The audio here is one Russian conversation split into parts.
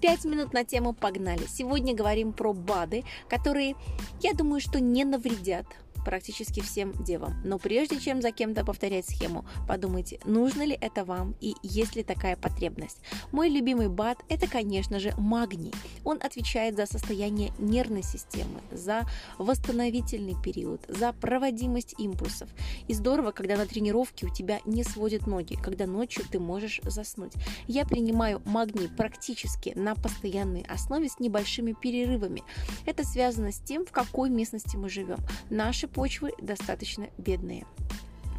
Пять минут на тему «Погнали». Сегодня говорим про БАДы, которые, я думаю, что не навредят практически всем девам. Но прежде чем за кем-то повторять схему, подумайте, нужно ли это вам и есть ли такая потребность. Мой любимый БАД – это, конечно же, магний. Он отвечает за состояние нервной системы, за восстановительный период, за проводимость импульсов. И здорово, когда на тренировке у тебя не сводят ноги, когда ночью ты можешь заснуть. Я принимаю магний практически на постоянной основе с небольшими перерывами. Это связано с тем, в какой местности мы живем. Наши почвы достаточно бедные.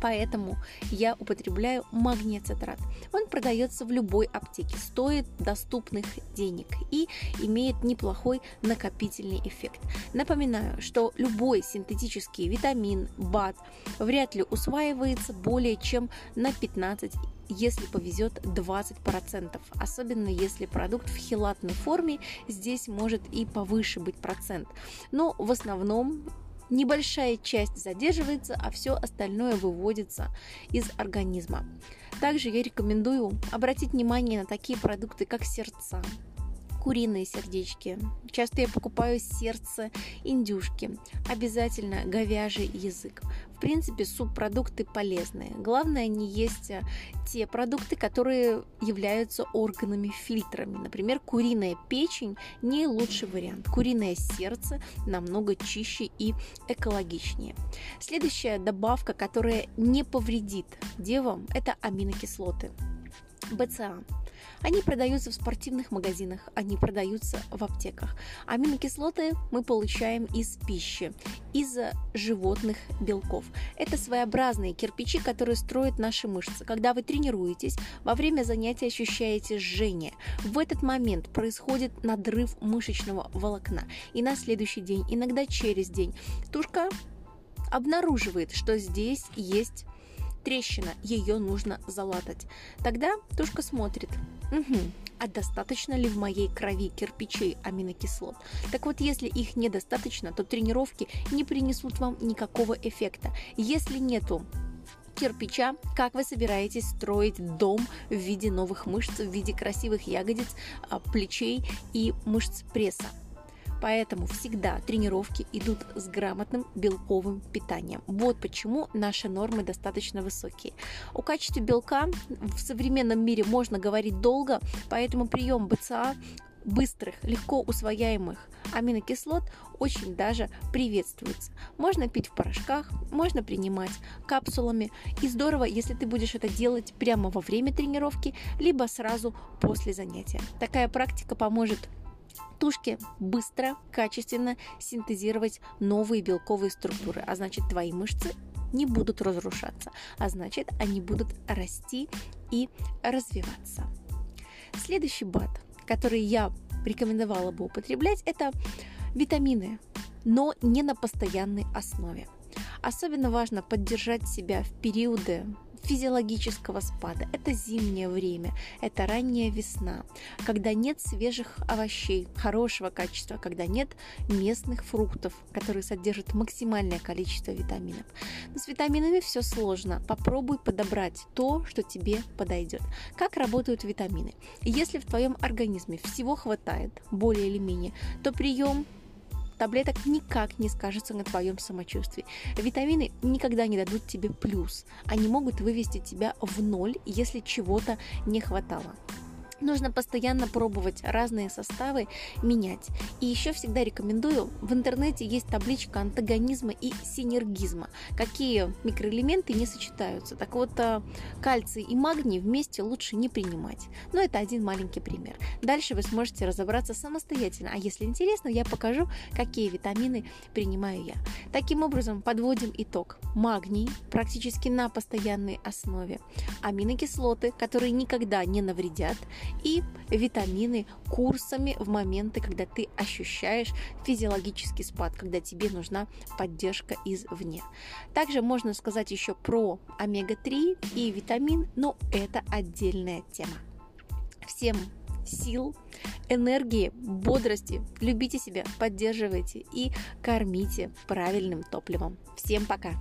Поэтому я употребляю магнецетрат. Он продается в любой аптеке, стоит доступных денег и имеет неплохой накопительный эффект. Напоминаю, что любой синтетический витамин, БАД вряд ли усваивается более чем на 15 если повезет 20%, особенно если продукт в хилатной форме, здесь может и повыше быть процент. Но в основном небольшая часть задерживается, а все остальное выводится из организма. Также я рекомендую обратить внимание на такие продукты, как сердца, куриные сердечки. Часто я покупаю сердце индюшки. Обязательно говяжий язык. Принципе, субпродукты полезные. Главное не есть э, те продукты, которые являются органами-фильтрами. Например, куриная печень не лучший вариант. Куриное сердце намного чище и экологичнее. Следующая добавка, которая не повредит девам, это аминокислоты. БЦА. Они продаются в спортивных магазинах, они продаются в аптеках. Аминокислоты мы получаем из пищи, из животных белков. Это своеобразные кирпичи, которые строят наши мышцы. Когда вы тренируетесь, во время занятия ощущаете жжение. В этот момент происходит надрыв мышечного волокна. И на следующий день, иногда через день, тушка обнаруживает, что здесь есть трещина, ее нужно залатать. Тогда тушка смотрит, угу, а достаточно ли в моей крови кирпичей аминокислот? Так вот, если их недостаточно, то тренировки не принесут вам никакого эффекта. Если нету кирпича, как вы собираетесь строить дом в виде новых мышц, в виде красивых ягодиц, а, плечей и мышц пресса. Поэтому всегда тренировки идут с грамотным белковым питанием. Вот почему наши нормы достаточно высокие. О качестве белка в современном мире можно говорить долго, поэтому прием БЦА быстрых, легко усвояемых аминокислот очень даже приветствуется. Можно пить в порошках, можно принимать капсулами. И здорово, если ты будешь это делать прямо во время тренировки, либо сразу после занятия. Такая практика поможет тушке быстро, качественно синтезировать новые белковые структуры, а значит твои мышцы не будут разрушаться, а значит они будут расти и развиваться. Следующий БАД, который я рекомендовала бы употреблять, это витамины, но не на постоянной основе. Особенно важно поддержать себя в периоды физиологического спада. Это зимнее время, это ранняя весна, когда нет свежих овощей хорошего качества, когда нет местных фруктов, которые содержат максимальное количество витаминов. Но с витаминами все сложно. Попробуй подобрать то, что тебе подойдет. Как работают витамины? Если в твоем организме всего хватает, более или менее, то прием таблеток никак не скажется на твоем самочувствии. Витамины никогда не дадут тебе плюс. Они могут вывести тебя в ноль, если чего-то не хватало. Нужно постоянно пробовать разные составы, менять. И еще всегда рекомендую, в интернете есть табличка антагонизма и синергизма. Какие микроэлементы не сочетаются. Так вот, э, кальций и магний вместе лучше не принимать. Но это один маленький пример. Дальше вы сможете разобраться самостоятельно. А если интересно, я покажу, какие витамины принимаю я. Таким образом, подводим итог. Магний практически на постоянной основе. Аминокислоты, которые никогда не навредят и витамины курсами в моменты, когда ты ощущаешь физиологический спад, когда тебе нужна поддержка извне. Также можно сказать еще про омега-3 и витамин, но это отдельная тема. Всем сил, энергии, бодрости. Любите себя, поддерживайте и кормите правильным топливом. Всем пока!